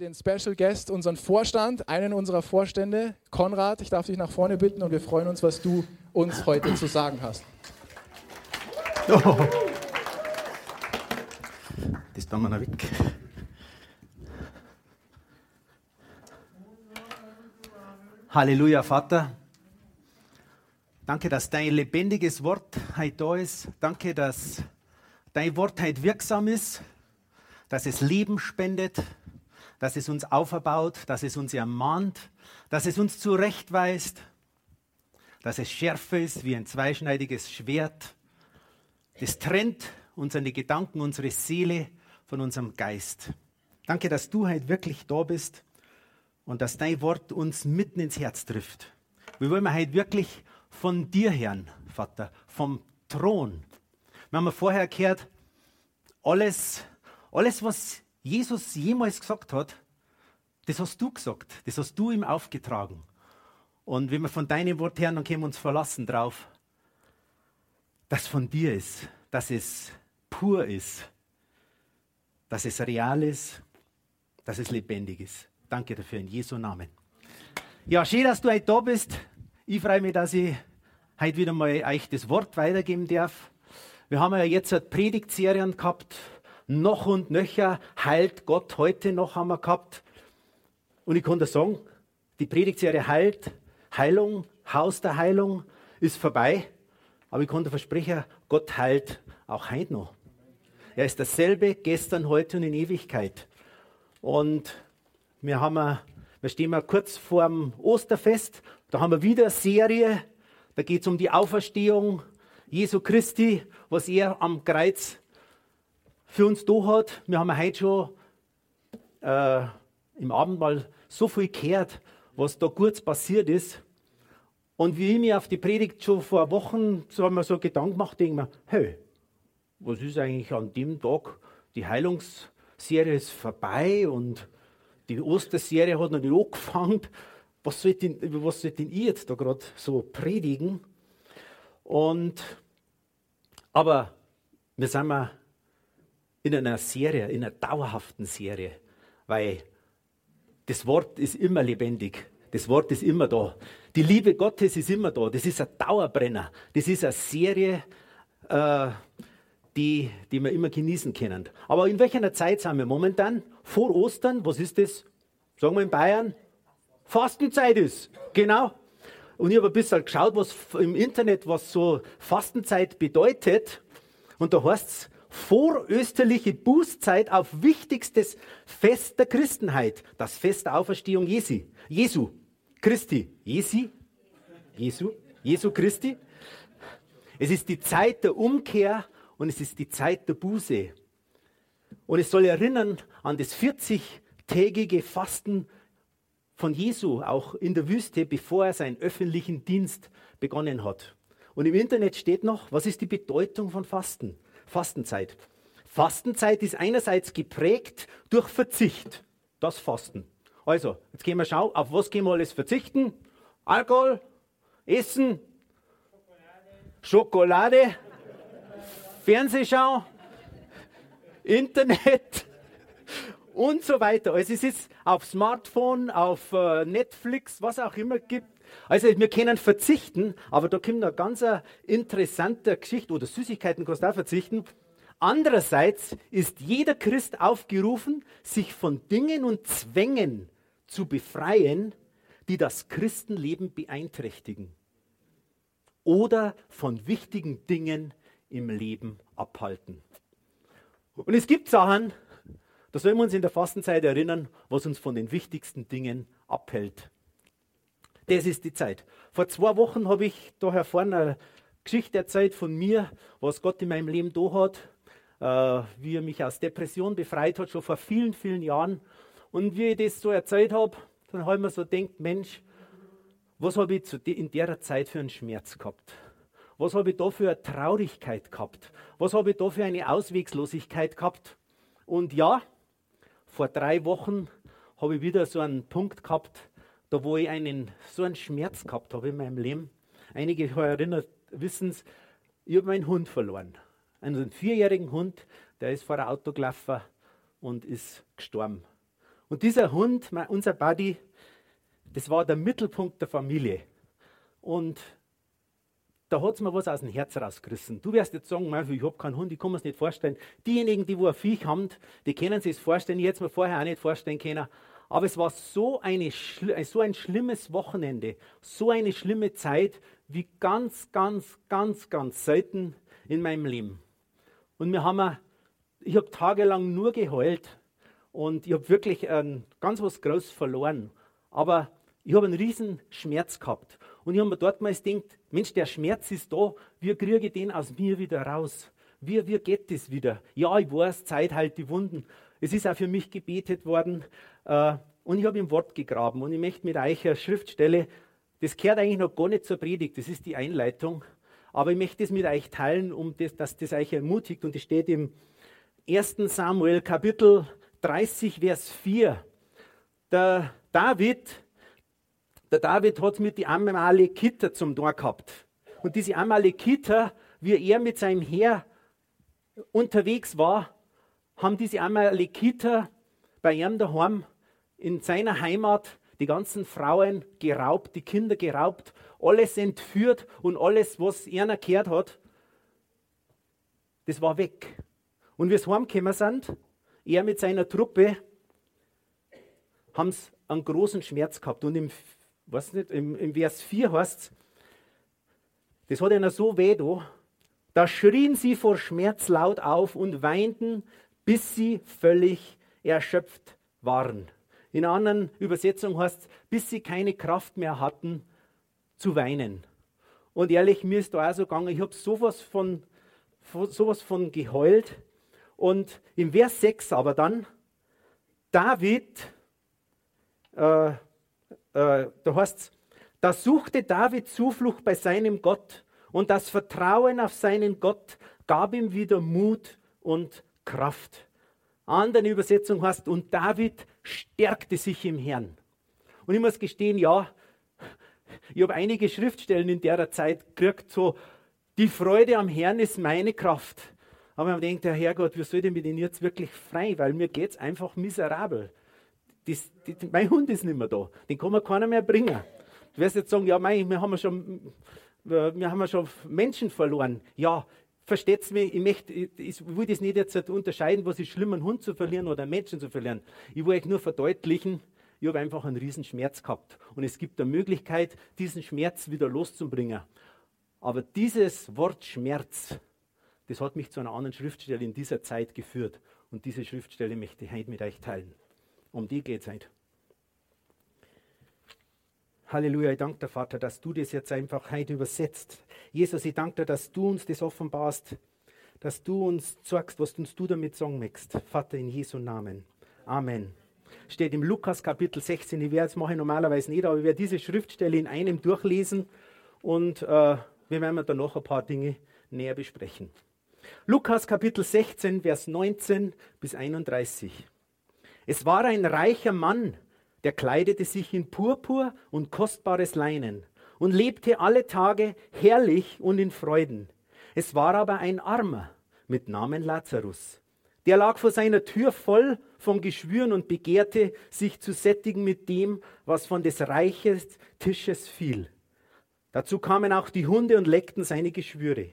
Den Special Guest, unseren Vorstand, einen unserer Vorstände, Konrad. Ich darf dich nach vorne bitten und wir freuen uns, was du uns heute zu sagen hast. Oh. Das tun wir noch weg. Halleluja, Vater. Danke, dass dein lebendiges Wort heute da ist. Danke, dass dein Wort heute wirksam ist, dass es Leben spendet, dass es uns auferbaut, dass es uns ermahnt, dass es uns zurechtweist, dass es schärfer ist wie ein zweischneidiges Schwert. Das trennt unsere Gedanken, unsere Seele von unserem Geist. Danke, dass du heute wirklich da bist und dass dein Wort uns mitten ins Herz trifft. Wir wollen heute wirklich von dir hören, Vater, vom Thron. Wir haben vorher gehört, alles, alles, was Jesus jemals gesagt hat, das hast du gesagt, das hast du ihm aufgetragen. Und wenn wir von deinem Wort hören, dann können wir uns verlassen drauf, dass von dir ist, dass es pur ist, dass es real ist, dass es lebendig ist. Danke dafür in Jesu Namen. Ja, schön, dass du heute da bist. Ich freue mich, dass ich heute wieder mal euch das Wort weitergeben darf. Wir haben ja jetzt eine Predigtserien gehabt noch und nöcher heilt Gott heute noch haben wir gehabt. Und ich konnte sagen, die Predigtserie heilt, Heilung, Haus der Heilung ist vorbei. Aber ich konnte versprechen, Gott heilt auch heute noch. Er ist dasselbe gestern, heute und in Ewigkeit. Und wir, haben, wir stehen mal kurz vor dem Osterfest. Da haben wir wieder eine Serie. Da geht es um die Auferstehung Jesu Christi, was er am Kreuz für uns da hat. Wir haben heute schon äh, im Abendmahl so viel gehört, was da kurz passiert ist. Und wie ich mir auf die Predigt schon vor Wochen so haben wir so Gedanken gemacht, denke mir, hey, was ist eigentlich an dem Tag? Die Heilungsserie ist vorbei und die Osterserie hat noch nicht angefangen. Was soll denn, was soll denn ich jetzt da gerade so predigen? Und, aber wir sind mal in einer Serie, in einer dauerhaften Serie, weil das Wort ist immer lebendig. Das Wort ist immer da. Die Liebe Gottes ist immer da. Das ist ein Dauerbrenner. Das ist eine Serie, äh, die, die wir immer genießen können. Aber in welcher Zeit sind wir momentan? Vor Ostern, was ist das? Sagen wir in Bayern? Fastenzeit ist. Genau. Und ich habe ein bisschen geschaut, was im Internet, was so Fastenzeit bedeutet. Und da heißt es, vorösterliche Bußzeit auf wichtigstes Fest der Christenheit, das Fest der Auferstehung Jesu. Jesu, Christi, Jesi, Jesu, Jesu Christi. Es ist die Zeit der Umkehr und es ist die Zeit der Buße. Und es soll erinnern an das 40-tägige Fasten von Jesu, auch in der Wüste, bevor er seinen öffentlichen Dienst begonnen hat. Und im Internet steht noch, was ist die Bedeutung von Fasten? Fastenzeit. Fastenzeit ist einerseits geprägt durch Verzicht. Das Fasten. Also, jetzt gehen wir schauen, auf was gehen wir alles verzichten? Alkohol, Essen, Schokolade, Schokolade Fernsehschau, Internet und so weiter. Also es ist auf Smartphone, auf äh, Netflix, was auch immer gibt. Also wir können verzichten, aber da kommt eine ganz interessante Geschichte, oder Süßigkeiten kannst du auch verzichten. Andererseits ist jeder Christ aufgerufen, sich von Dingen und Zwängen zu befreien, die das Christenleben beeinträchtigen oder von wichtigen Dingen im Leben abhalten. Und es gibt Sachen, da sollen wir uns in der Fastenzeit erinnern, was uns von den wichtigsten Dingen abhält. Das ist die Zeit. Vor zwei Wochen habe ich da vorne eine Geschichte erzählt von mir, was Gott in meinem Leben da hat, äh, wie er mich aus Depression befreit hat, schon vor vielen, vielen Jahren. Und wie ich das so erzählt habe, dann habe ich mir so gedacht, Mensch, was habe ich in der Zeit für einen Schmerz gehabt? Was habe ich da für eine Traurigkeit gehabt? Was habe ich da für eine Auswegslosigkeit gehabt? Und ja, vor drei Wochen habe ich wieder so einen Punkt gehabt, da wo ich einen, so einen Schmerz gehabt habe in meinem Leben. Einige erinnern, wissen es, ich habe meinen Hund verloren. Einen vierjährigen Hund, der ist vor ein Auto gelaufen und ist gestorben. Und dieser Hund, unser Buddy, das war der Mittelpunkt der Familie. Und da hat es mir was aus dem Herz rausgerissen. Du wirst jetzt sagen, ich habe keinen Hund, ich kann mir es nicht vorstellen. Diejenigen, die wo ein Viech haben, die können sich es vorstellen. Ich hätte es mir vorher auch nicht vorstellen können. Aber es war so, eine, so ein schlimmes Wochenende, so eine schlimme Zeit, wie ganz, ganz, ganz, ganz selten in meinem Leben. Und wir haben, ich habe tagelang nur geheult und ich habe wirklich ein, ganz was Großes verloren. Aber ich habe einen riesen Schmerz gehabt. Und ich habe mir dort mal gedacht, Mensch, der Schmerz ist da, wie kriege ich den aus mir wieder raus? Wie, wie geht das wieder? Ja, ich weiß, Zeit heilt die Wunden. Es ist auch für mich gebetet worden äh, und ich habe im Wort gegraben. Und ich möchte mit euch eine Schriftstelle, das gehört eigentlich noch gar nicht zur Predigt, das ist die Einleitung. Aber ich möchte es mit euch teilen, um das, dass das euch ermutigt. Und es steht im 1. Samuel Kapitel 30, Vers 4. Der David der David hat mit den Amalekiter zum Tor gehabt. Und diese Amalekiter, wie er mit seinem Heer unterwegs war, haben diese Amalekiter bei ihm daheim in seiner Heimat die ganzen Frauen geraubt, die Kinder geraubt, alles entführt und alles, was er gehört hat, das war weg. Und wie es heimgekommen sind, er mit seiner Truppe, haben sie einen großen Schmerz gehabt. Und im weiß nicht, im, im Vers 4 heißt es, das hat ihnen so weh da, da schrien sie vor Schmerz laut auf und weinten, bis sie völlig erschöpft waren. In anderen Übersetzung heißt es, bis sie keine Kraft mehr hatten zu weinen. Und ehrlich, mir ist da auch so gegangen, ich habe sowas von, sowas von geheult. Und im Vers 6 aber dann, David äh, äh, da heißt es, da suchte David Zuflucht bei seinem Gott und das Vertrauen auf seinen Gott gab ihm wieder Mut und Kraft. Andere Übersetzung heißt, und David stärkte sich im Herrn. Und ich muss gestehen, ja, ich habe einige Schriftstellen in der Zeit gekriegt, so, die Freude am Herrn ist meine Kraft. Aber man denkt, Herrgott, wie soll denn mit den jetzt wirklich frei? Weil mir geht es einfach miserabel das, die, mein Hund ist nicht mehr da. Den kann mir keiner mehr bringen. Du wirst jetzt sagen, ja, mein, wir, haben schon, wir haben schon Menschen verloren. Ja, versteht es mich, ich, möchte, ich will das nicht jetzt unterscheiden, was ist schlimm, einen Hund zu verlieren oder einen Menschen zu verlieren. Ich will euch nur verdeutlichen, ich habe einfach einen riesen Schmerz gehabt. Und es gibt eine Möglichkeit, diesen Schmerz wieder loszubringen. Aber dieses Wort Schmerz, das hat mich zu einer anderen Schriftstelle in dieser Zeit geführt. Und diese Schriftstelle möchte ich heute mit euch teilen. Um die geht es halt. Halleluja, ich danke dir, Vater, dass du das jetzt einfach heute übersetzt. Jesus, ich danke dir, dass du uns das offenbarst, dass du uns sagst, was uns du damit sagen möchtest. Vater, in Jesu Namen. Amen. Steht im Lukas Kapitel 16. Ich werde es mache ich normalerweise nicht, aber ich werde diese Schriftstelle in einem durchlesen und äh, wir werden dann noch ein paar Dinge näher besprechen. Lukas Kapitel 16, Vers 19 bis 31. Es war ein reicher Mann, der kleidete sich in Purpur und kostbares Leinen und lebte alle Tage herrlich und in Freuden. Es war aber ein Armer mit Namen Lazarus. Der lag vor seiner Tür voll von Geschwüren und begehrte, sich zu sättigen mit dem, was von des reiches Tisches fiel. Dazu kamen auch die Hunde und leckten seine Geschwüre.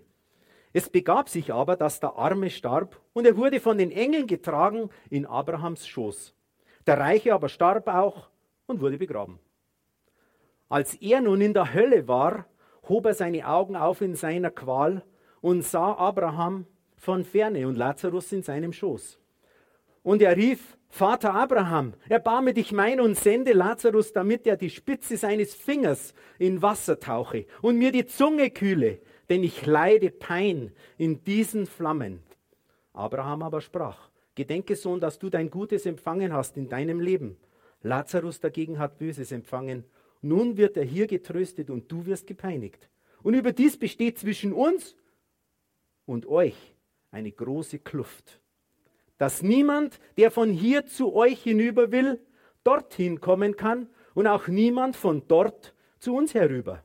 Es begab sich aber, dass der Arme starb und er wurde von den Engeln getragen in Abrahams Schoß. Der Reiche aber starb auch und wurde begraben. Als er nun in der Hölle war, hob er seine Augen auf in seiner Qual und sah Abraham von ferne und Lazarus in seinem Schoß. Und er rief, Vater Abraham, erbarme dich mein und sende Lazarus, damit er die Spitze seines Fingers in Wasser tauche und mir die Zunge kühle, denn ich leide Pein in diesen Flammen. Abraham aber sprach, Gedenke, Sohn, dass du dein Gutes empfangen hast in deinem Leben. Lazarus dagegen hat Böses empfangen Nun wird er hier getröstet und du wirst gepeinigt. Und überdies besteht zwischen uns und euch eine große Kluft, dass niemand, der von hier zu euch hinüber will, dorthin kommen kann und auch niemand von dort zu uns herüber.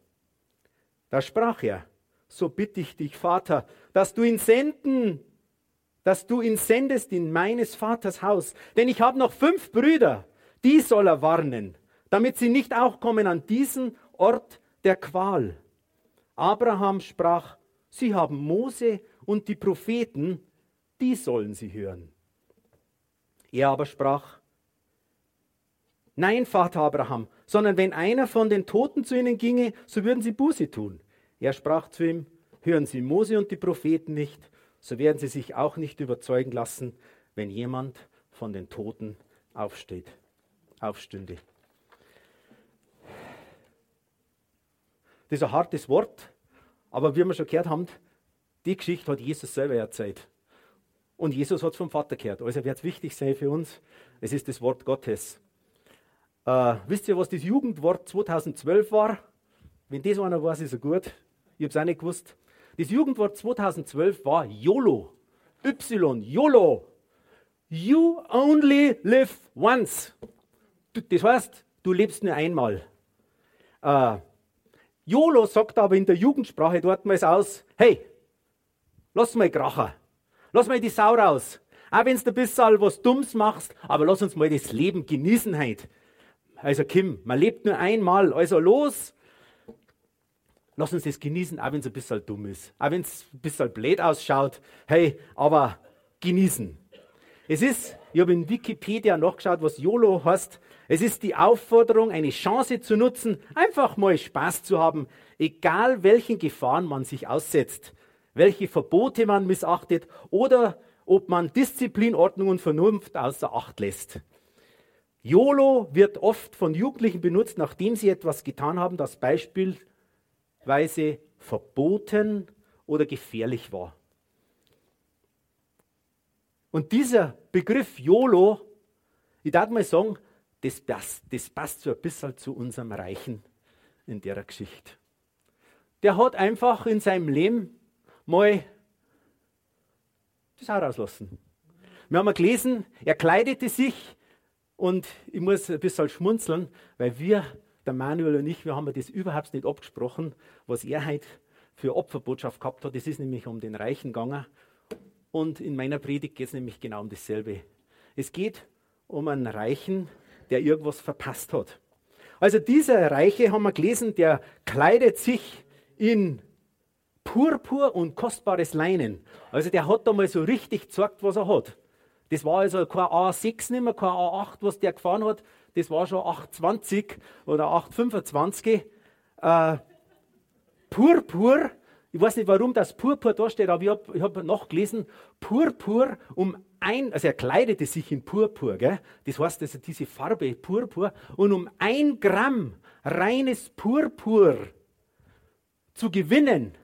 Da sprach er, so bitte ich dich, Vater, dass du ihn senden, dass du ihn sendest in meines Vaters Haus, denn ich habe noch fünf Brüder, die soll er warnen, damit sie nicht auch kommen an diesen Ort der Qual. Abraham sprach, sie haben Mose und die Propheten, die sollen sie hören. Er aber sprach, Nein, Vater Abraham, sondern wenn einer von den Toten zu ihnen ginge, so würden sie Buße tun. Er sprach zu ihm, hören Sie Mose und die Propheten nicht, so werden sie sich auch nicht überzeugen lassen, wenn jemand von den Toten aufsteht, aufstünde. Das ist ein hartes Wort, aber wie wir schon gehört haben, die Geschichte hat Jesus selber erzählt. Und Jesus hat es vom Vater gehört. Also wird es wichtig sein für uns. Es ist das Wort Gottes. Äh, wisst ihr, was das Jugendwort 2012 war? Wenn das einer weiß, ist er gut. Ich habe es auch nicht gewusst. Das Jugendwort 2012 war YOLO. Y, YOLO. You only live once. Das heißt, du lebst nur einmal. Äh, YOLO sagt aber in der Jugendsprache dort mal aus, hey, lass mal krachen. Lass mal die Sau raus. Auch wenn du ein bisschen was Dummes machst, aber lass uns mal das Leben genießen heute. Also Kim, man lebt nur einmal, also los. Lass uns das genießen, auch wenn es ein bisschen dumm ist. Auch wenn es ein bisschen blöd ausschaut. Hey, aber genießen. Es ist, ich habe in Wikipedia nachgeschaut, was YOLO heißt. Es ist die Aufforderung, eine Chance zu nutzen, einfach mal Spaß zu haben, egal welchen Gefahren man sich aussetzt, welche Verbote man missachtet oder ob man Disziplin, Ordnung und Vernunft außer Acht lässt. YOLO wird oft von Jugendlichen benutzt, nachdem sie etwas getan haben, das beispielsweise verboten oder gefährlich war. Und dieser Begriff YOLO, ich darf mal sagen, das passt, das passt so ein bisschen zu unserem Reichen in der Geschichte. Der hat einfach in seinem Leben mal das Haar rauslassen. Wir haben gelesen, er kleidete sich und ich muss ein bisschen schmunzeln, weil wir, der Manuel und ich, wir haben das überhaupt nicht abgesprochen, was er heute für Opferbotschaft gehabt hat. Es ist nämlich um den Reichen gegangen. Und in meiner Predigt geht es nämlich genau um dasselbe. Es geht um einen Reichen, der irgendwas verpasst hat. Also dieser Reiche, haben wir gelesen, der kleidet sich in Purpur und kostbares Leinen. Also der hat da mal so richtig gezeigt, was er hat. Das war also kein A6 nicht mehr, kein A8, was der gefahren hat. Das war schon 820 oder 825. Äh, Purpur, ich weiß nicht, warum das Purpur da steht, aber ich habe hab nachgelesen, Purpur um ein, also er kleidete sich in Purpur, gell? das heißt also diese Farbe Purpur, und um ein Gramm reines Purpur zu gewinnen,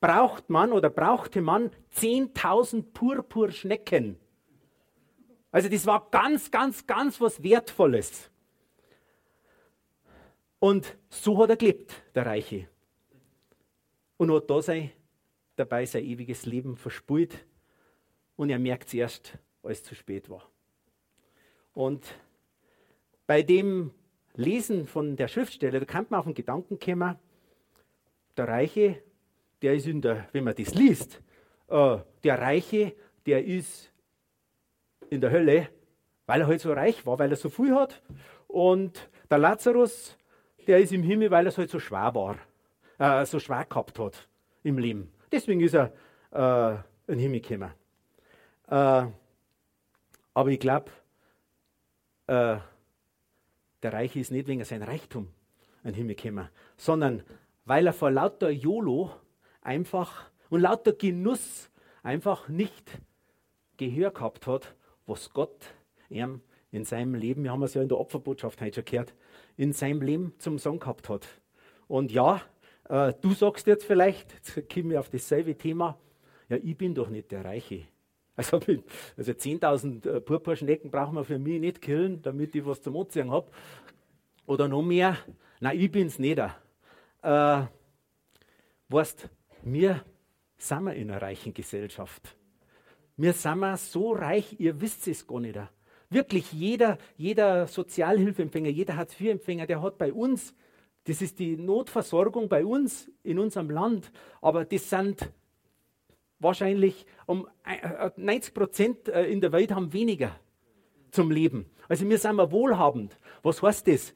braucht man oder brauchte man 10.000 Purpurschnecken. Also das war ganz, ganz, ganz was Wertvolles. Und so hat er gelebt, der Reiche. Und hat da sein, dabei sein ewiges Leben verspult und er merkt es erst, als es zu spät war. Und bei dem Lesen von der Schriftstelle, da kann man auf den Gedanken kommen, der Reiche, der ist in der, wenn man das liest, äh, der Reiche, der ist in der Hölle, weil er halt so reich war, weil er so viel hat. Und der Lazarus, der ist im Himmel, weil er halt so schwer war, äh, so schwer gehabt hat im Leben. Deswegen ist er äh, in den Himmel gekommen. Äh, aber ich glaube, äh, der Reiche ist nicht wegen seinem Reichtum in den Himmel gekommen, sondern weil er vor lauter YOLO einfach und lauter Genuss einfach nicht Gehör gehabt hat, was Gott ihm in seinem Leben, wir haben es ja in der Opferbotschaft heute schon gehört, in seinem Leben zum Song gehabt hat. Und ja, äh, du sagst jetzt vielleicht, jetzt kommen wir auf dasselbe Thema, ja, ich bin doch nicht der Reiche. Also, also 10.000 äh, Purpurschnecken brauchen wir für mich nicht killen, damit ich was zum Anziehen habe. Oder noch mehr, Nein, ich bin's nicht. Äh, weißt, wir sind in einer reichen Gesellschaft. Wir sind so reich, ihr wisst es gar nicht. Wirklich jeder, jeder Sozialhilfeempfänger, jeder Hartz-IV-Empfänger, der hat bei uns, das ist die Notversorgung bei uns in unserem Land, aber das sind wahrscheinlich um 90 äh, Prozent äh, in der Welt haben weniger zum Leben. Also wir sind wir wohlhabend. Was heißt das?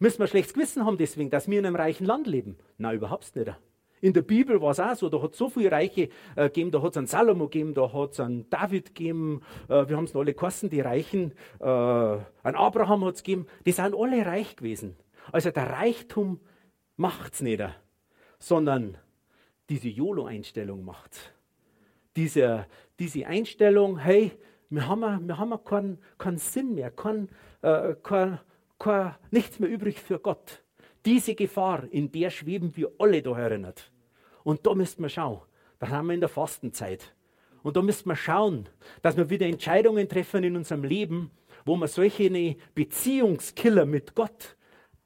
Müssen wir schlechtes Gewissen haben deswegen, dass wir in einem reichen Land leben? Nein, überhaupt nicht. In der Bibel war es auch so, da hat es so viele Reiche äh, gegeben, da hat es einen Salomo gegeben, da hat es einen David gegeben, äh, wir haben es alle kosten, die Reichen, äh, einen Abraham hat es gegeben, die sind alle reich gewesen. Also der Reichtum macht es nicht, sondern diese YOLO-Einstellung macht diese, diese Einstellung, hey, wir haben, wir haben keinen, keinen Sinn mehr, kein, äh, kein, kein, nichts mehr übrig für Gott. Diese Gefahr, in der schweben wir alle da erinnert. Und da müssen wir schauen. Da haben wir in der Fastenzeit. Und da müssen wir schauen, dass wir wieder Entscheidungen treffen in unserem Leben, wo wir solche Beziehungskiller mit Gott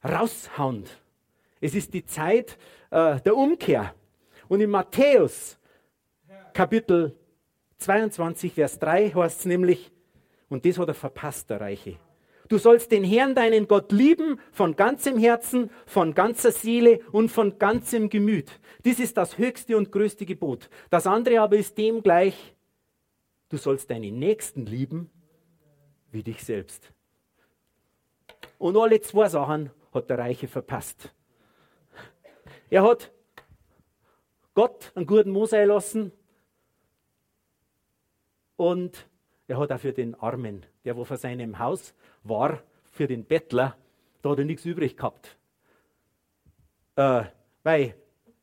raushauen. Es ist die Zeit äh, der Umkehr. Und in Matthäus Kapitel 22, Vers 3 heißt es nämlich, und das hat er verpasst, der Reiche. Du sollst den Herrn, deinen Gott, lieben von ganzem Herzen, von ganzer Seele und von ganzem Gemüt. Dies ist das höchste und größte Gebot. Das andere aber ist dem gleich, du sollst deinen Nächsten lieben wie dich selbst. Und alle zwei Sachen hat der Reiche verpasst. Er hat Gott einen guten Mose lassen und er hat auch für den Armen, der wo vor seinem Haus war, für den Bettler, da hat er nichts übrig gehabt. Äh, weil,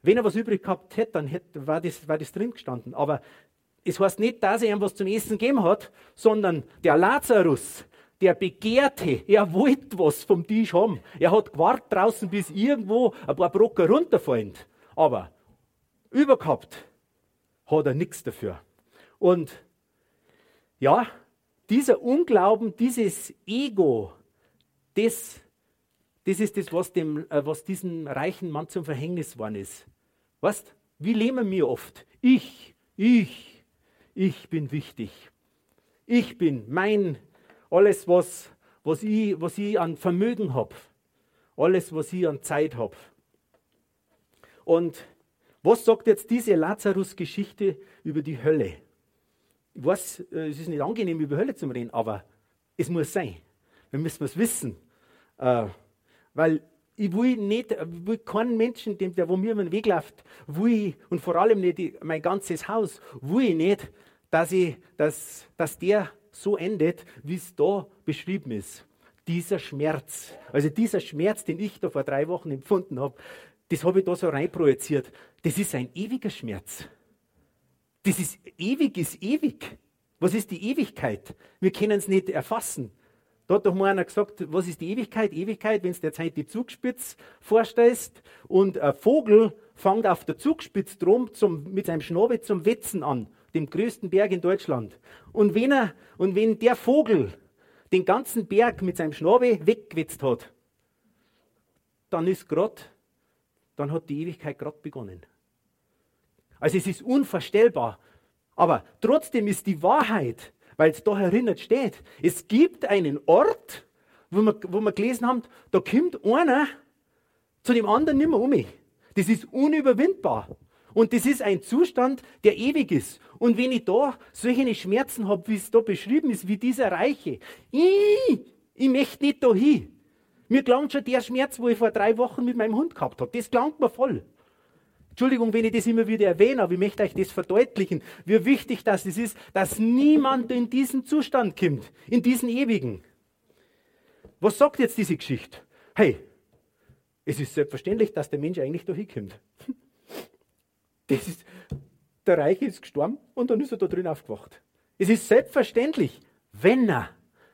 wenn er was übrig gehabt hätte, dann hätte, war, das, war das drin gestanden. Aber es heißt nicht, dass er ihm was zum Essen gegeben hat, sondern der Lazarus, der begehrte, er wollte was vom Tisch haben. Er hat gewartet draußen, bis irgendwo ein paar Brocken runterfallen. Aber übergehabt hat er nichts dafür. Und ja, dieser Unglauben, dieses Ego, das, das ist das, was, dem, äh, was diesem reichen Mann zum Verhängnis geworden ist. Weißt, wie leben wir oft? Ich, ich, ich bin wichtig. Ich bin mein, alles, was, was, ich, was ich an Vermögen habe, alles, was ich an Zeit habe. Und was sagt jetzt diese Lazarus-Geschichte über die Hölle? Ich weiß, äh, es ist nicht angenehm, über Hölle zu reden, aber es muss sein. Wir müssen es wissen. Äh, weil ich will nicht, ich will keinen Menschen, dem, der wo mir über den Weg läuft, will ich, und vor allem nicht mein ganzes Haus, will ich nicht, dass, ich, dass, dass der so endet, wie es da beschrieben ist. Dieser Schmerz, also dieser Schmerz, den ich da vor drei Wochen empfunden habe, das habe ich da so reinprojiziert. Das ist ein ewiger Schmerz. Das ist ewig, ist ewig. Was ist die Ewigkeit? Wir können es nicht erfassen. Da hat doch mal einer gesagt, was ist die Ewigkeit? Ewigkeit, wenn du dir jetzt die Zugspitze vorstellst und ein Vogel fängt auf der Zugspitze drum zum, mit seinem Schnabel zum Wetzen an, dem größten Berg in Deutschland. Und wenn, er, und wenn der Vogel den ganzen Berg mit seinem Schnabel weggewetzt hat, dann ist gerade, dann hat die Ewigkeit gerade begonnen. Also es ist unvorstellbar. Aber trotzdem ist die Wahrheit, weil es da erinnert steht, es gibt einen Ort, wo wir, wo wir gelesen haben, da kommt einer zu dem anderen nicht mehr um. Das ist unüberwindbar. Und das ist ein Zustand, der ewig ist. Und wenn ich da solche Schmerzen habe, wie es da beschrieben ist, wie dieser Reiche, ich, ich möchte nicht da hin. Mir klangt schon der Schmerz, wo ich vor drei Wochen mit meinem Hund gehabt habe. Das klangt mir voll. Entschuldigung, wenn ich das immer wieder erwähne, aber ich möchte euch das verdeutlichen, wie wichtig das ist, dass niemand in diesen Zustand kommt, in diesen ewigen. Was sagt jetzt diese Geschichte? Hey, es ist selbstverständlich, dass der Mensch eigentlich da hinkommt. Das ist, der Reiche ist gestorben und dann ist er da drin aufgewacht. Es ist selbstverständlich, wenn er,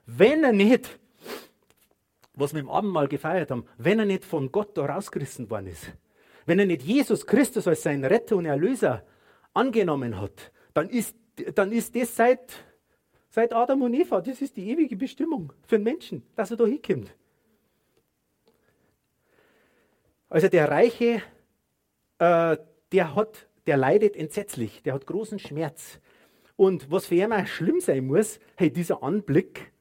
wenn er nicht, was wir im Abendmahl gefeiert haben, wenn er nicht von Gott da rausgerissen worden ist, wenn er nicht Jesus Christus als seinen Retter und Erlöser angenommen hat, dann ist, dann ist das seit, seit Adam und Eva, das ist die ewige Bestimmung für den Menschen, dass er da hinkommt. Also der Reiche, äh, der, hat, der leidet entsetzlich, der hat großen Schmerz. Und was für ihn auch schlimm sein muss, hey, dieser Anblick,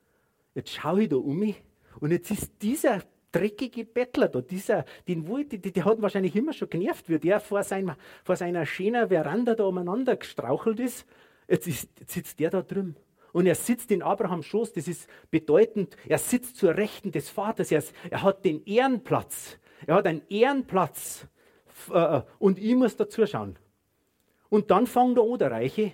jetzt schaue ich da um mich und jetzt ist dieser dreckige Bettler da, dieser, den wo, die, die, hat wahrscheinlich immer schon genervt, wie der vor, sein, vor seiner schönen Veranda da umeinander gestrauchelt ist. Jetzt, ist, jetzt sitzt der da drüben. Und er sitzt in Abrahams Schoß, das ist bedeutend. Er sitzt zur Rechten des Vaters. Er, er hat den Ehrenplatz. Er hat einen Ehrenplatz. Äh, und ich muss da zuschauen. Und dann fangen da an, der Reiche.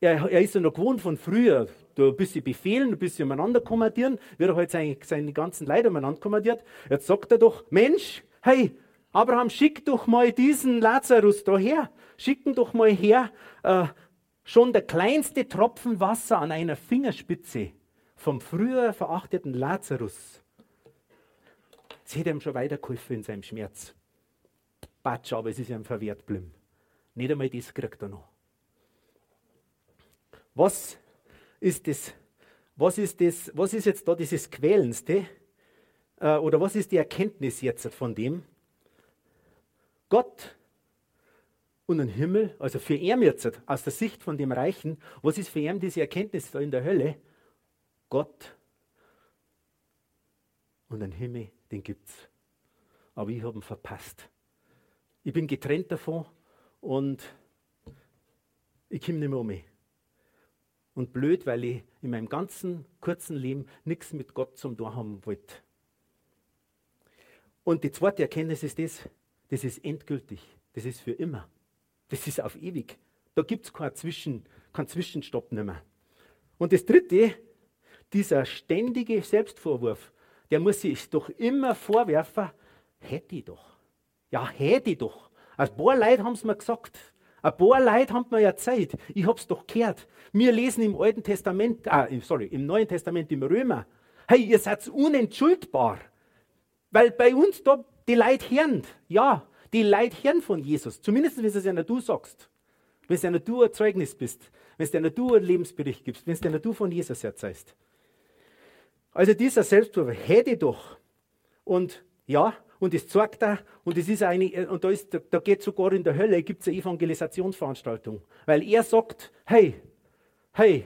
Er, er ist ja noch gewohnt von früher, da ein bisschen befehlen, ein bisschen umeinander kommandieren, wird er halt seine, seine ganzen Leute umeinander kommandiert. Jetzt sagt er doch, Mensch, hey, Abraham, schick doch mal diesen Lazarus da her. Schick ihn doch mal her. Äh, schon der kleinste Tropfen Wasser an einer Fingerspitze vom früher verachteten Lazarus. Das hätte ihm schon weitergeholfen in seinem Schmerz. Batsch, aber es ist ihm verwehrt geblieben. Nicht einmal das kriegt er noch. Was ist das, was ist das, was ist jetzt da dieses Quälendste? Äh, oder was ist die Erkenntnis jetzt von dem? Gott und ein Himmel, also für ihn jetzt aus der Sicht von dem Reichen, was ist für ihn diese Erkenntnis da in der Hölle? Gott und ein Himmel, den gibt es. Aber ich habe ihn verpasst. Ich bin getrennt davon und ich komme nicht mehr um mich und blöd, weil ich in meinem ganzen kurzen Leben nichts mit Gott zum tun haben wollte. Und die zweite Erkenntnis ist das, das ist endgültig, das ist für immer, das ist auf ewig. Da gibt es keinen, Zwischen, keinen Zwischenstopp mehr. Und das dritte, dieser ständige Selbstvorwurf, der muss sich doch immer vorwerfen, hätte ich doch. Ja, hätte ich doch. Ein paar Leute haben es mir gesagt. Ein paar Leute haben mir ja Zeit. Ich hab's doch gehört. Wir lesen im Alten Testament, ah, sorry, im Neuen Testament im Römer. Hey, ihr seid unentschuldbar. Weil bei uns da die Leute hören. Ja, die Leute hören von Jesus. Zumindest, wenn es ja nicht du sagst. Wenn es ja nicht du ein Zeugnis bist. Wenn es nicht du einen Lebensbericht gibst. Wenn es nicht du von Jesus erzählst. Also dieser Selbstvorwurf hätte doch. Und ja, und es zeigt da, und es ist eine, und da, ist, da geht sogar in der Hölle, gibt es eine Evangelisationsveranstaltung. Weil er sagt, hey, hey,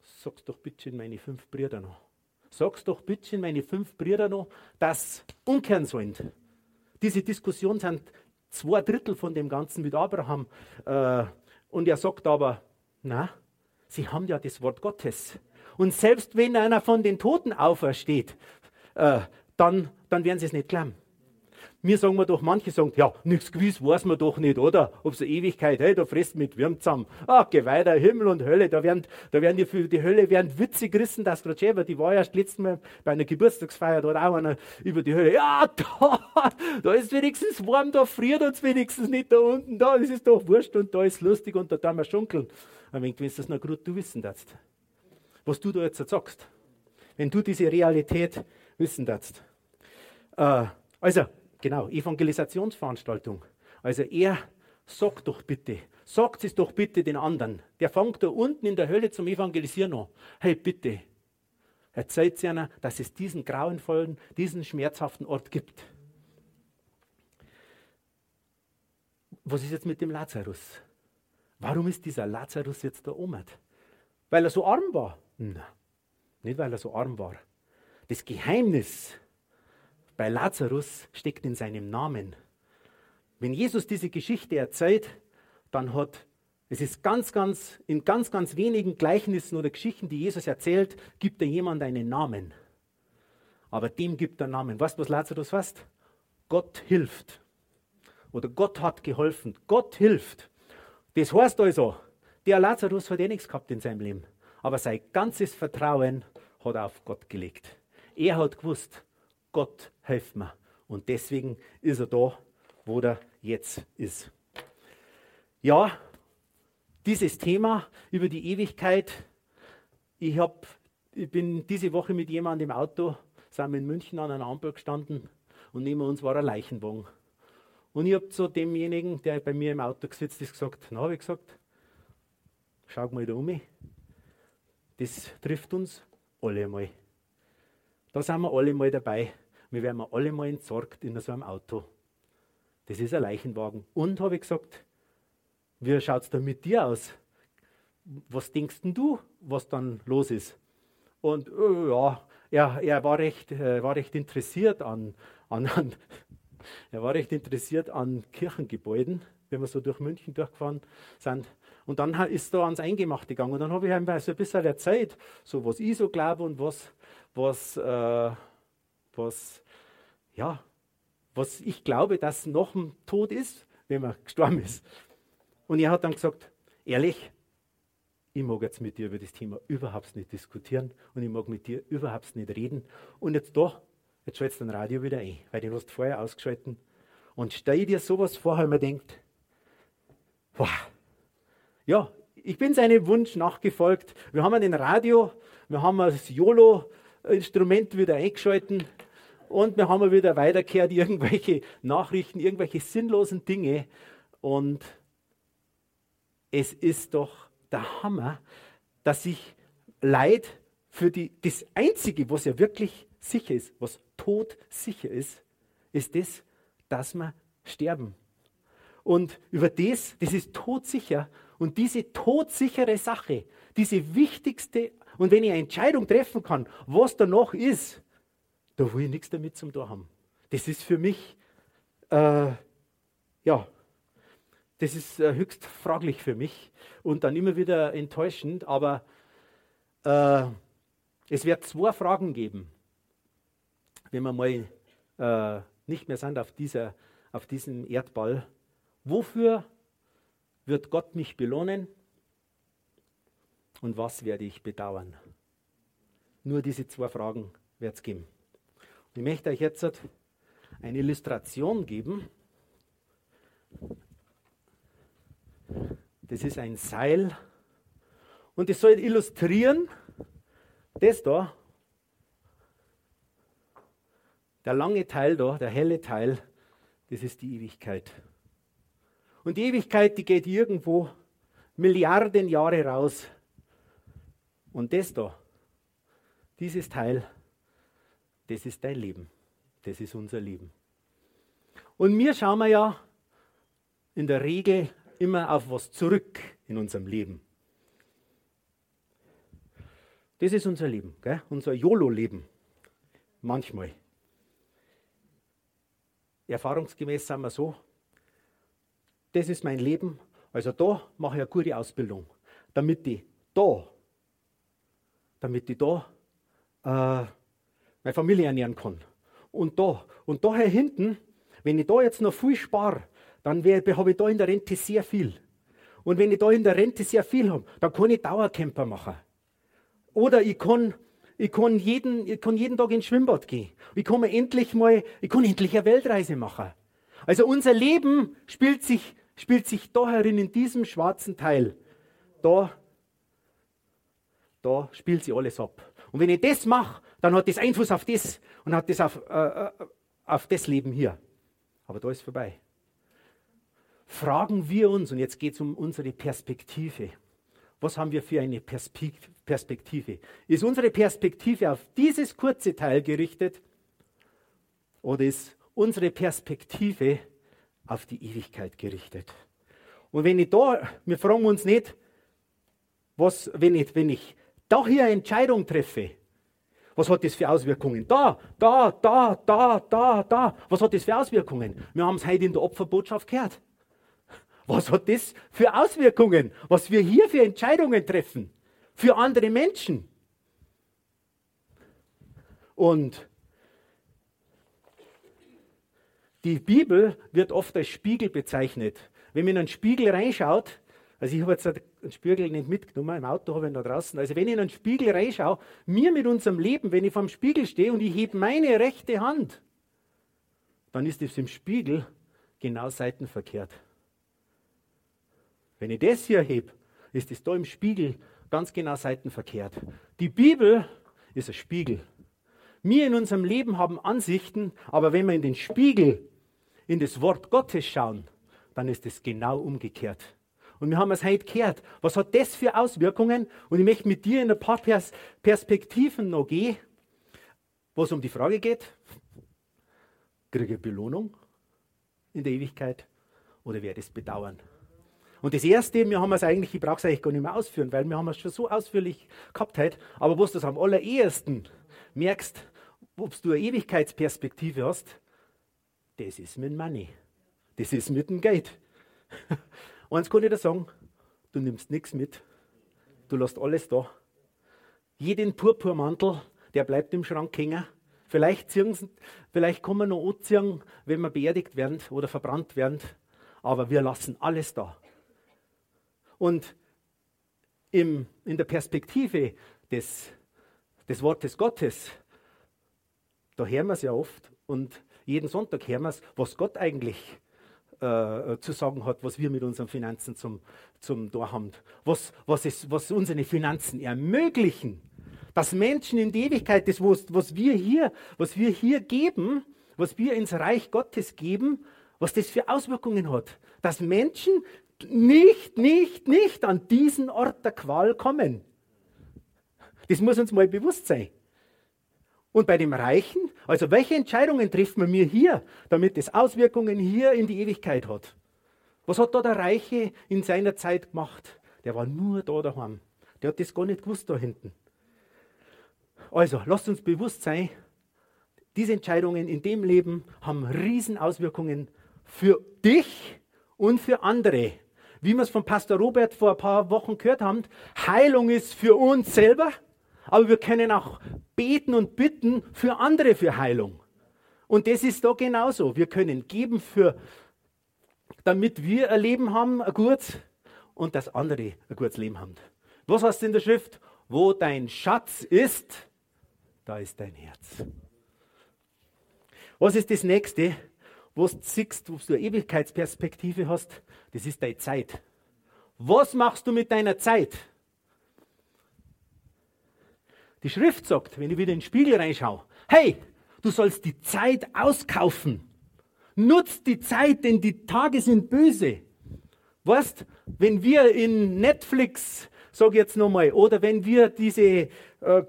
sag's doch bitte in meine fünf Brüder noch. Sag's doch bitte in meine fünf Brüder noch, dass umkehren sollen. Diese Diskussion sind zwei Drittel von dem Ganzen mit Abraham. Äh, und er sagt aber, na, sie haben ja das Wort Gottes. Und selbst wenn einer von den Toten aufersteht, äh, dann, dann werden sie es nicht glauben. Mir sagen wir doch, manche sagen, ja, nichts gewiss weiß man doch nicht, oder? Ob eine Ewigkeit, hey, da frisst mit Würm zusammen. Ach, geh weiter, Himmel und Hölle, da werden, da werden die, für die Hölle werden Witze gerissen, dass gerade selber, die war erst letztes Mal bei einer Geburtstagsfeier, da hat auch einer über die Hölle, ja, da, da ist wenigstens warm, da friert uns wenigstens nicht da unten, da, das ist doch wurscht und da ist lustig und da tun wir schunkeln. Aber wenn du das noch gut du wissen darfst, was du da jetzt sagst, wenn du diese Realität wissen darfst. Äh, also, genau, Evangelisationsveranstaltung. Also er sagt doch bitte, sagt es doch bitte den anderen. Der fängt da unten in der Hölle zum Evangelisieren an. Hey, bitte, erzählt ihnen, dass es diesen grauenvollen, diesen schmerzhaften Ort gibt. Was ist jetzt mit dem Lazarus? Warum ist dieser Lazarus jetzt da oben? Weil er so arm war? Nein, nicht weil er so arm war. Das Geheimnis bei Lazarus steckt in seinem Namen. Wenn Jesus diese Geschichte erzählt, dann hat es ist ganz, ganz, in ganz, ganz wenigen Gleichnissen oder Geschichten, die Jesus erzählt, gibt er jemand einen Namen. Aber dem gibt er Namen. Weißt du, was Lazarus heißt? Gott hilft. Oder Gott hat geholfen. Gott hilft. Das heißt also, der Lazarus hat eh nichts gehabt in seinem Leben. Aber sein ganzes Vertrauen hat er auf Gott gelegt. Er hat gewusst, Gott hilft mir. Und deswegen ist er da, wo er jetzt ist. Ja, dieses Thema über die Ewigkeit. Ich, hab, ich bin diese Woche mit jemandem im Auto, sind wir in München an einer Ampel gestanden und neben uns war ein Leichenwagen. Und ich habe zu demjenigen, der bei mir im Auto gesetzt ist, gesagt, na, habe ich gesagt, schau mal da um. Das trifft uns alle mal. Da sind wir alle mal dabei. wir werden alle mal entsorgt in so einem Auto. Das ist ein Leichenwagen. Und habe ich gesagt, wie schaut es da mit dir aus? Was denkst denn du, was dann los ist? Und äh, ja, er, er war, recht, äh, war recht interessiert an, an, an, er war recht interessiert an Kirchengebäuden, wenn wir so durch München durchgefahren sind. Und dann ist da ans Eingemachte gegangen. Und dann habe ich ihm so ein bisschen erzählt, so was ich so glaube und was, was, äh, was, ja, was ich glaube, dass nach dem Tod ist, wenn man gestorben ist. Und er hat dann gesagt, ehrlich, ich mag jetzt mit dir über das Thema überhaupt nicht diskutieren und ich mag mit dir überhaupt nicht reden. Und jetzt da, jetzt schaltest du dein Radio wieder ein, weil du hast vorher ausgeschalten. Und stell dir sowas vor, weil man denkt, wow, ja, ich bin seinem Wunsch nachgefolgt. Wir haben den Radio, wir haben das YOLO-Instrument wieder eingeschalten und wir haben wieder weiterkehrt irgendwelche Nachrichten, irgendwelche sinnlosen Dinge. Und es ist doch der Hammer, dass ich Leid für die, das Einzige, was ja wirklich sicher ist, was tot sicher ist, ist das, dass wir sterben. Und über das, das ist todsicher. Und diese todsichere Sache, diese wichtigste, und wenn ich eine Entscheidung treffen kann, was da noch ist, da will ich nichts damit zum tun haben. Das ist für mich, äh, ja, das ist äh, höchst fraglich für mich und dann immer wieder enttäuschend, aber äh, es wird zwei Fragen geben, wenn wir mal äh, nicht mehr sind auf, dieser, auf diesem Erdball. Wofür wird Gott mich belohnen und was werde ich bedauern? Nur diese zwei Fragen wird es geben. Ich möchte euch jetzt eine Illustration geben. Das ist ein Seil und es soll illustrieren, das da, der lange Teil da, der helle Teil, das ist die Ewigkeit. Und die Ewigkeit, die geht irgendwo Milliarden Jahre raus. Und das da, dieses Teil, das ist dein Leben. Das ist unser Leben. Und wir schauen wir ja in der Regel immer auf was zurück in unserem Leben. Das ist unser Leben, gell? unser YOLO-Leben. Manchmal. Erfahrungsgemäß sind wir so, das ist mein Leben, also da mache ich eine gute Ausbildung, damit ich da, damit ich da äh, meine Familie ernähren kann. Und da, und daher hinten, wenn ich da jetzt noch viel spare, dann habe ich da in der Rente sehr viel. Und wenn ich da in der Rente sehr viel habe, dann kann ich Dauercamper machen. Oder ich kann, ich kann, jeden, ich kann jeden Tag ins Schwimmbad gehen. Ich kann endlich mal, ich kann endlich eine Weltreise machen. Also unser Leben spielt sich, spielt sich da herin in diesem schwarzen Teil. Da, da spielt sich alles ab. Und wenn ich das mache, dann hat das Einfluss auf das und hat das auf, äh, äh, auf das Leben hier. Aber da ist vorbei. Fragen wir uns, und jetzt geht es um unsere Perspektive. Was haben wir für eine Perspektive? Ist unsere Perspektive auf dieses kurze Teil gerichtet oder ist unsere Perspektive auf die Ewigkeit gerichtet? Und wenn ich da, wir fragen uns nicht, was, wenn ich, wenn ich da hier eine Entscheidung treffe, was hat das für Auswirkungen? Da, da, da, da, da, da. Was hat das für Auswirkungen? Wir haben es heute in der Opferbotschaft gehört. Was hat das für Auswirkungen? Was wir hier für Entscheidungen treffen? Für andere Menschen. Und die Bibel wird oft als Spiegel bezeichnet. Wenn man in einen Spiegel reinschaut, also ich habe jetzt den Spiegel nicht mitgenommen, im Auto habe ich ihn da draußen. Also wenn ich in einen Spiegel reinschaue, mir mit unserem Leben, wenn ich vor dem Spiegel stehe und ich hebe meine rechte Hand, dann ist es im Spiegel genau seitenverkehrt. Wenn ich das hier hebe, ist es da im Spiegel ganz genau seitenverkehrt. Die Bibel ist ein Spiegel. Wir in unserem Leben haben Ansichten, aber wenn wir in den Spiegel, in das Wort Gottes schauen, dann ist es genau umgekehrt. Und wir haben es heute gehört. Was hat das für Auswirkungen? Und ich möchte mit dir in ein paar Pers Perspektiven noch gehen, wo es um die Frage geht, Kriege ich Belohnung in der Ewigkeit oder werde ich es bedauern? Und das Erste, wir haben es eigentlich, ich brauche es eigentlich gar nicht mehr ausführen, weil wir haben es schon so ausführlich gehabt heute, aber was du das am allerersten merkst, ob du eine Ewigkeitsperspektive hast, das ist mit Money. Das ist mit dem Geld. Eins kann ich dir sagen, du nimmst nichts mit. Du lässt alles da. Jeden Purpurmantel, der bleibt im Schrank hängen. Vielleicht, vielleicht kann man noch anziehen, wenn wir beerdigt werden oder verbrannt werden. Aber wir lassen alles da. Und im, in der Perspektive des, des Wortes Gottes, da hören wir es ja oft und jeden Sonntag hören wir es, was Gott eigentlich äh, zu sagen hat, was wir mit unseren Finanzen zum, zum da haben. Was, was, ist, was unsere Finanzen ermöglichen. Dass Menschen in die Ewigkeit, das, was, was, wir hier, was wir hier geben, was wir ins Reich Gottes geben, was das für Auswirkungen hat. Dass Menschen nicht, nicht, nicht an diesen Ort der Qual kommen. Das muss uns mal bewusst sein. Und bei dem Reichen, also welche Entscheidungen trifft man mir hier, damit es Auswirkungen hier in die Ewigkeit hat? Was hat da der Reiche in seiner Zeit gemacht? Der war nur da daheim. Der hat das gar nicht gewusst da hinten. Also, lasst uns bewusst sein, diese Entscheidungen in dem Leben haben Riesenauswirkungen für dich und für andere wie wir es von Pastor Robert vor ein paar Wochen gehört haben, Heilung ist für uns selber, aber wir können auch beten und bitten für andere für Heilung. Und das ist da genauso. Wir können geben für, damit wir ein Leben haben, ein gutes, und dass andere ein gutes Leben haben. Was heißt in der Schrift? Wo dein Schatz ist, da ist dein Herz. Was ist das nächste? wo du siehst, wo du eine Ewigkeitsperspektive hast, das ist deine Zeit. Was machst du mit deiner Zeit? Die Schrift sagt, wenn ich wieder in den Spiegel reinschaue, hey, du sollst die Zeit auskaufen. Nutz die Zeit, denn die Tage sind böse. Weißt, wenn wir in Netflix, sag jetzt nochmal, oder wenn wir diese äh,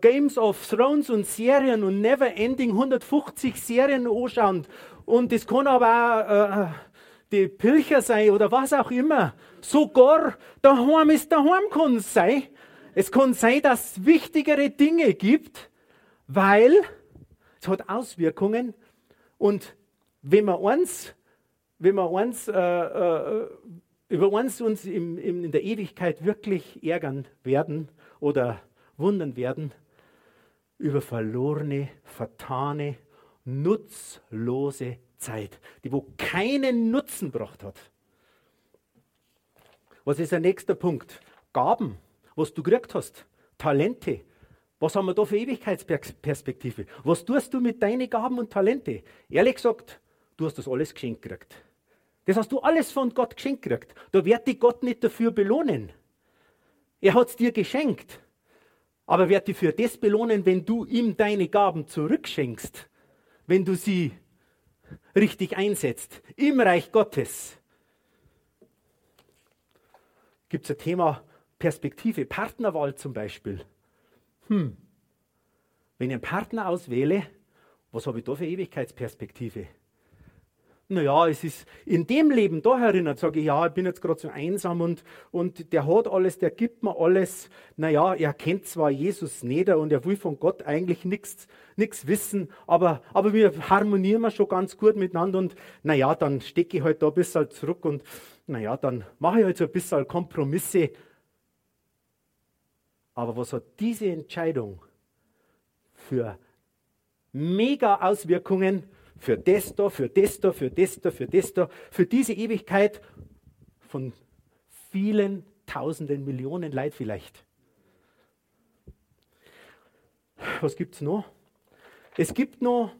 Games of Thrones und Serien und Never Ending 150 Serien anschauen und das kann aber auch äh, die Pilcher sein oder was auch immer. Sogar daheim ist daheim kann es sein. Es kann sein, dass es wichtigere Dinge gibt, weil es hat Auswirkungen. Und wenn wir uns, wenn wir uns, äh, äh, über uns uns im, im, in der Ewigkeit wirklich ärgern werden oder wundern werden, über verlorene, vertane, nutzlose Zeit, die wo keinen Nutzen gebracht hat. Was ist der nächste Punkt? Gaben, was du gekriegt hast, Talente. Was haben wir da für Ewigkeitsperspektive? Was tust du mit deinen Gaben und Talente? Ehrlich gesagt, du hast das alles geschenkt gekriegt. Das hast du alles von Gott geschenkt gekriegt. Da wird dich Gott nicht dafür belohnen. Er hat es dir geschenkt. Aber wird dich für das belohnen, wenn du ihm deine Gaben zurückschenkst wenn du sie richtig einsetzt im Reich Gottes. Gibt es ein Thema Perspektive, Partnerwahl zum Beispiel. Hm. Wenn ich einen Partner auswähle, was habe ich da für Ewigkeitsperspektive? naja, es ist in dem Leben da erinnert, sage ich, ja, ich bin jetzt gerade so einsam und, und der hat alles, der gibt mir alles. Naja, er kennt zwar Jesus nicht und er will von Gott eigentlich nichts wissen, aber, aber wir harmonieren schon ganz gut miteinander und naja, dann stecke ich halt da ein bisschen zurück und naja, dann mache ich halt so ein bisschen Kompromisse. Aber was hat diese Entscheidung für mega Auswirkungen für das da, für das da, für das da, für das da, für diese Ewigkeit von vielen Tausenden, Millionen Leid vielleicht. Was gibt es noch? Es gibt noch,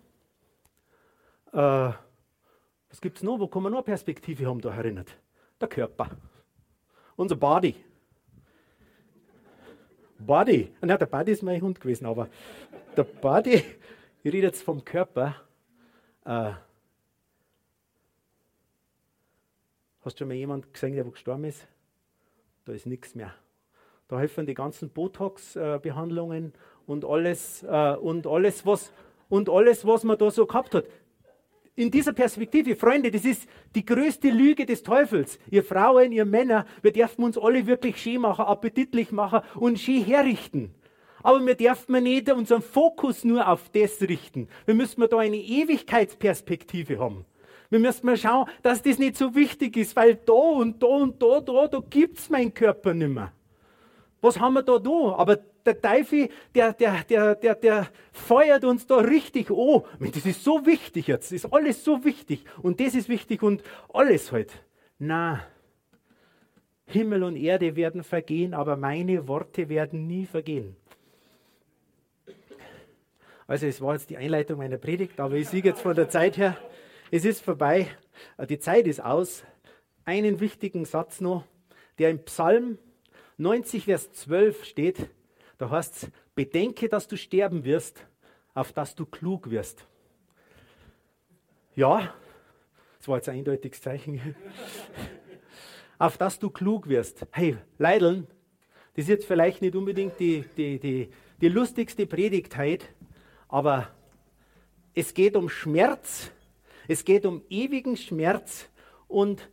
äh, was gibt es noch, wo kann man noch Perspektive haben da erinnert? Der Körper, unser Body. Body, na, der Body ist mein Hund gewesen, aber der Body, ich rede jetzt vom Körper, äh, hast du schon mal jemanden gesehen, der gestorben ist? Da ist nichts mehr. Da helfen die ganzen Botox-Behandlungen und äh, und was, und alles, was man da so gehabt hat. In dieser Perspektive, Freunde, das ist die größte Lüge des Teufels. Ihr Frauen, ihr Männer, wir dürfen uns alle wirklich schön machen, appetitlich machen und schön herrichten. Aber wir dürfen nicht unseren Fokus nur auf das richten. Wir müssen da eine Ewigkeitsperspektive haben. Wir müssen mal schauen, dass das nicht so wichtig ist, weil da und da und da, da, da gibt es meinen Körper nicht mehr. Was haben wir da da? Aber der Teufel, der, der, der, der, der feuert uns da richtig an. Das ist so wichtig jetzt, das ist alles so wichtig und das ist wichtig und alles halt. Na, Himmel und Erde werden vergehen, aber meine Worte werden nie vergehen. Also es war jetzt die Einleitung meiner Predigt, aber ich sehe jetzt von der Zeit her, es ist vorbei, die Zeit ist aus. Einen wichtigen Satz noch, der im Psalm 90, Vers 12 steht, da heißt es, bedenke, dass du sterben wirst, auf dass du klug wirst. Ja, das war jetzt ein eindeutiges Zeichen. auf dass du klug wirst. Hey, Leideln, das ist jetzt vielleicht nicht unbedingt die, die, die, die lustigste Predigt heute, aber es geht um Schmerz, es geht um ewigen Schmerz und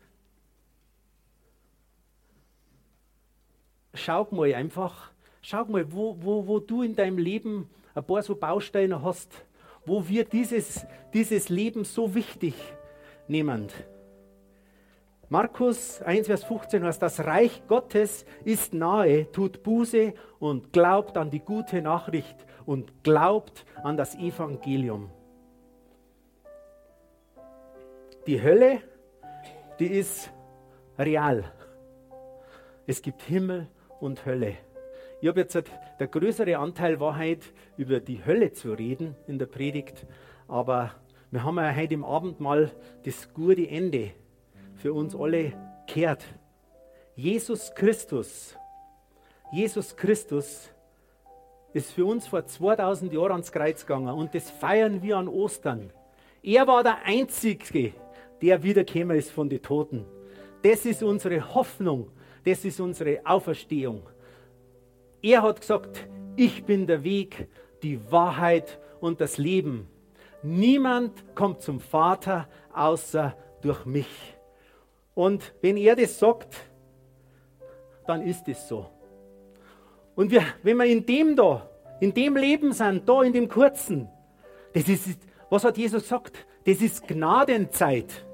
schau mal einfach, schau mal, wo, wo, wo du in deinem Leben ein paar so Bausteine hast, wo wir dieses, dieses Leben so wichtig nehmen. Markus 1, Vers 15 heißt, das Reich Gottes ist nahe, tut Buße und glaubt an die gute Nachricht und glaubt an das Evangelium. Die Hölle, die ist real. Es gibt Himmel und Hölle. Ich habe jetzt der größere Anteil Wahrheit über die Hölle zu reden in der Predigt, aber wir haben ja heute im Abend mal das gute Ende für uns alle kehrt. Jesus Christus, Jesus Christus ist für uns vor 2000 Jahren ans Kreuz gegangen und das feiern wir an Ostern. Er war der Einzige, der wiedergekommen ist von den Toten. Das ist unsere Hoffnung das ist unsere Auferstehung. Er hat gesagt, ich bin der Weg, die Wahrheit und das Leben. Niemand kommt zum Vater außer durch mich. Und wenn er das sagt, dann ist es so. Und wir, wenn wir in dem da, in dem Leben sind, da in dem kurzen, das ist, was hat Jesus gesagt? Das ist Gnadenzeit.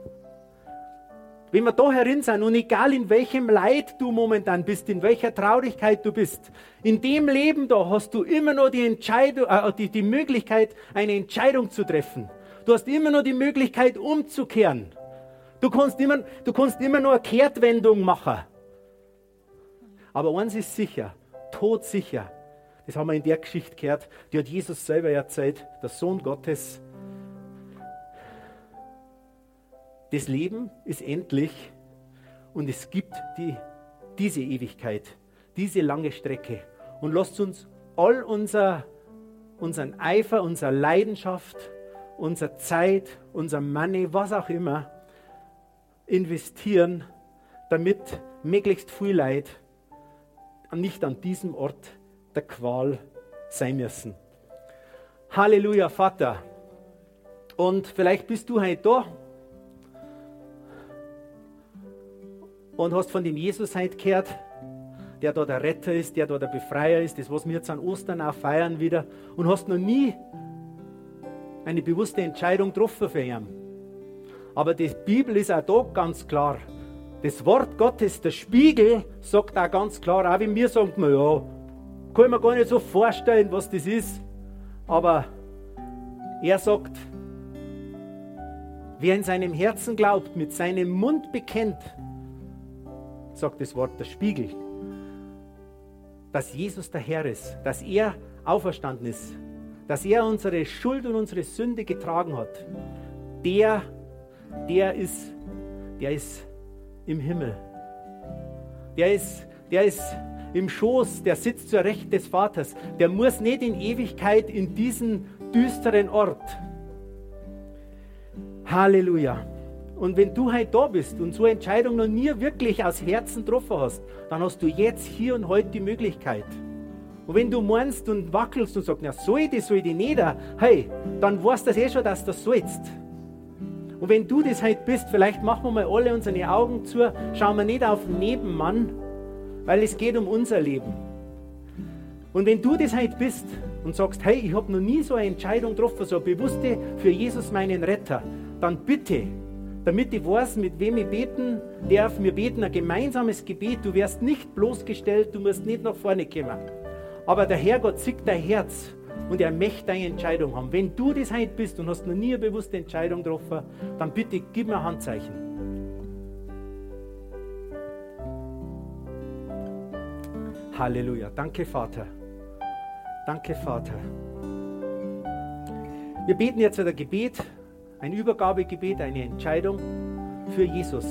Wenn wir da herin sind und egal in welchem Leid du momentan bist, in welcher Traurigkeit du bist, in dem Leben da hast du immer noch die, Entscheidung, äh, die, die Möglichkeit, eine Entscheidung zu treffen. Du hast immer noch die Möglichkeit umzukehren. Du kannst immer, du kannst immer nur eine Kehrtwendung machen. Aber eins ist sicher, todsicher. Das haben wir in der Geschichte gehört, die hat Jesus selber erzählt, der Sohn Gottes Das Leben ist endlich und es gibt die, diese Ewigkeit, diese lange Strecke. Und lasst uns all unser, unseren Eifer, unsere Leidenschaft, unsere Zeit, unser Money, was auch immer, investieren, damit möglichst viel Leid nicht an diesem Ort der Qual sein müssen. Halleluja, Vater. Und vielleicht bist du heute da und hast von dem Jesus gehört, der da der Retter ist, der da der Befreier ist, das, was wir jetzt an Ostern auch feiern wieder, und hast noch nie eine bewusste Entscheidung getroffen für ihn. Aber die Bibel ist auch da ganz klar. Das Wort Gottes, der Spiegel, sagt auch ganz klar, auch wenn wir sagen, ja, kann ich mir gar nicht so vorstellen, was das ist. Aber er sagt, wer in seinem Herzen glaubt, mit seinem Mund bekennt, sagt das Wort der Spiegel, dass Jesus der Herr ist, dass er auferstanden ist, dass er unsere Schuld und unsere Sünde getragen hat. Der, der ist, der ist im Himmel. Der ist, der ist im Schoß, der sitzt zur Recht des Vaters. Der muss nicht in Ewigkeit in diesen düsteren Ort. Halleluja. Und wenn du heute da bist und so eine Entscheidung noch nie wirklich aus Herzen getroffen hast, dann hast du jetzt hier und heute die Möglichkeit. Und wenn du meinst und wackelst und sagst, na soll ich das, soll ich das nicht, hey, dann weißt du eh schon, dass du das sollst. Und wenn du das heute bist, vielleicht machen wir mal alle unsere Augen zu, schauen wir nicht auf den Nebenmann, weil es geht um unser Leben. Und wenn du das heute bist und sagst, hey, ich habe noch nie so eine Entscheidung getroffen, so eine bewusste für Jesus meinen Retter, dann bitte, damit ich weiß, mit wem ich beten darf, wir beten ein gemeinsames Gebet. Du wirst nicht bloßgestellt, du musst nicht nach vorne kommen. Aber der Herrgott sieht dein Herz und er möchte deine Entscheidung haben. Wenn du das heute bist und hast noch nie eine bewusste Entscheidung getroffen, dann bitte gib mir ein Handzeichen. Halleluja. Danke, Vater. Danke, Vater. Wir beten jetzt wieder Gebet, ein Übergabegebet, eine Entscheidung für Jesus.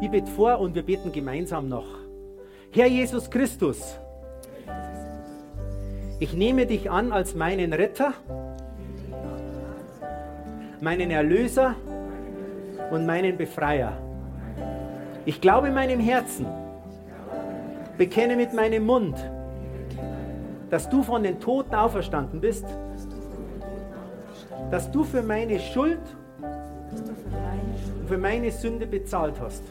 Ich bete vor und wir beten gemeinsam noch. Herr Jesus Christus, ich nehme dich an als meinen Retter, meinen Erlöser und meinen Befreier. Ich glaube in meinem Herzen, bekenne mit meinem Mund, dass du von den Toten auferstanden bist, dass du für meine Schuld und für meine Sünde bezahlt hast.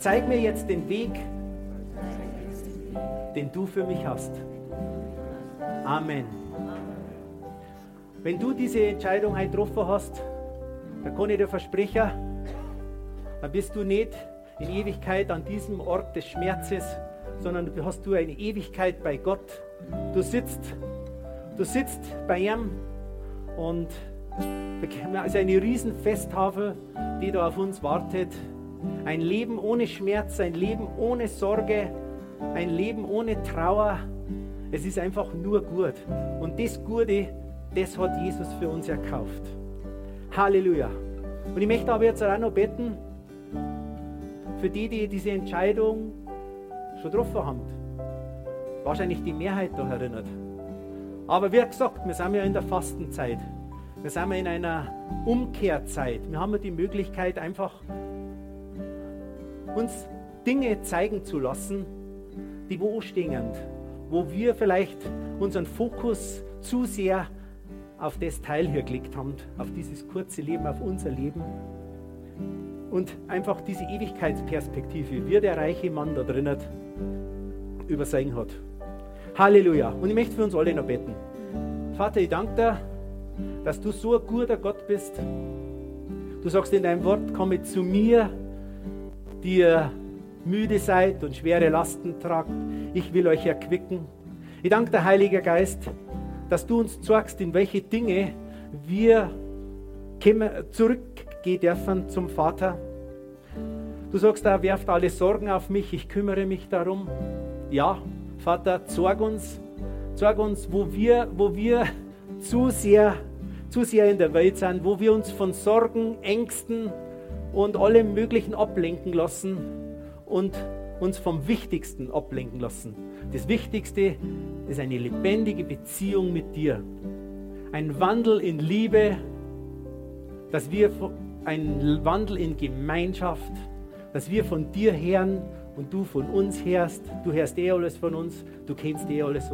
Zeig mir jetzt den Weg, den du für mich hast. Amen. Wenn du diese Entscheidung getroffen hast, dann kann ich dir versprechen, dann bist du nicht in Ewigkeit an diesem Ort des Schmerzes, sondern du hast du eine Ewigkeit bei Gott. Du sitzt, du sitzt bei ihm und es ist eine riesen Festtafel, die da auf uns wartet. Ein Leben ohne Schmerz, ein Leben ohne Sorge, ein Leben ohne Trauer. Es ist einfach nur gut. Und das Gute, das hat Jesus für uns erkauft. Halleluja. Und ich möchte aber jetzt auch noch beten für die, die diese Entscheidung schon getroffen haben. Wahrscheinlich die Mehrheit da erinnert. Aber wie gesagt, wir sind ja in der Fastenzeit. Wir sind in einer Umkehrzeit. Wir haben die Möglichkeit, einfach uns Dinge zeigen zu lassen, die wo stehen, wo wir vielleicht unseren Fokus zu sehr auf das Teil hier gelegt haben, auf dieses kurze Leben, auf unser Leben. Und einfach diese Ewigkeitsperspektive, wie der reiche Mann da drinnen übersehen hat. Halleluja. Und ich möchte für uns alle noch beten. Vater, ich danke dir, dass du so ein guter Gott bist. Du sagst in deinem Wort, komme zu mir, die ihr müde seid und schwere Lasten tragt. Ich will euch erquicken. Ich danke dir, Heiliger Geist, dass du uns zeigst, in welche Dinge wir zurückgehen dürfen zum Vater. Du sagst da, werft alle Sorgen auf mich, ich kümmere mich darum. Ja, Vater, sorg uns, sorg uns, wo wir, wo wir zu sehr, zu sehr in der Welt sind, wo wir uns von Sorgen, Ängsten und allem Möglichen ablenken lassen und uns vom Wichtigsten ablenken lassen. Das Wichtigste ist eine lebendige Beziehung mit dir. Ein Wandel in Liebe, dass wir ein Wandel in Gemeinschaft, dass wir von dir hören und du von uns hörst. Du hörst eh alles von uns, du kennst eh alles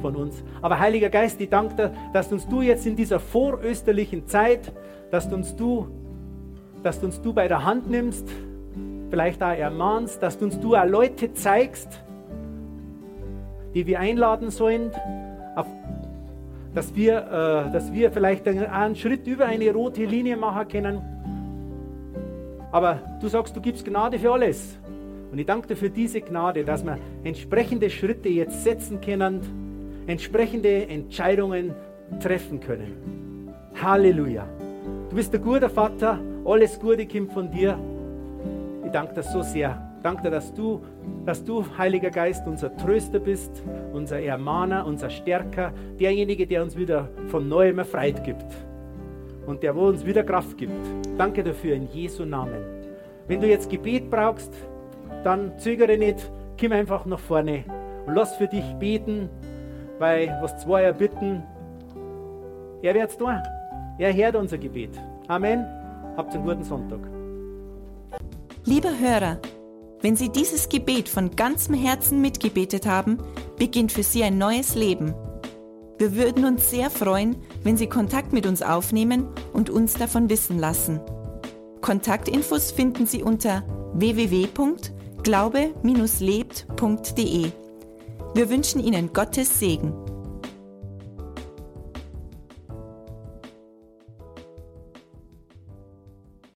von uns. Aber Heiliger Geist, ich danke dir, dass uns du jetzt in dieser vorösterlichen Zeit, dass uns du, dass uns du bei der Hand nimmst, vielleicht auch ermahnst, dass uns du auch Leute zeigst, die wir einladen sollen, dass, wir, äh, dass wir vielleicht einen Schritt über eine rote Linie machen können. Aber du sagst, du gibst Gnade für alles. Und ich danke dir für diese Gnade, dass wir entsprechende Schritte jetzt setzen können, entsprechende Entscheidungen treffen können. Halleluja. Du bist ein guter Vater, alles Gute kommt von dir. Ich danke dir so sehr. Danke dir, dass du, dass du, Heiliger Geist, unser Tröster bist, unser Ermahner, unser Stärker, derjenige, der uns wieder von neuem Erfreut gibt und der wo uns wieder Kraft gibt. Danke dafür in Jesu Namen. Wenn du jetzt Gebet brauchst, dann zögere nicht, komm einfach nach vorne und lass für dich beten, weil was zwei bitten, er wird es tun. Er hört unser Gebet. Amen. Habt einen guten Sonntag. Lieber Hörer, wenn Sie dieses Gebet von ganzem Herzen mitgebetet haben, beginnt für Sie ein neues Leben. Wir würden uns sehr freuen, wenn Sie Kontakt mit uns aufnehmen und uns davon wissen lassen. Kontaktinfos finden Sie unter www.glaube-lebt.de. Wir wünschen Ihnen Gottes Segen.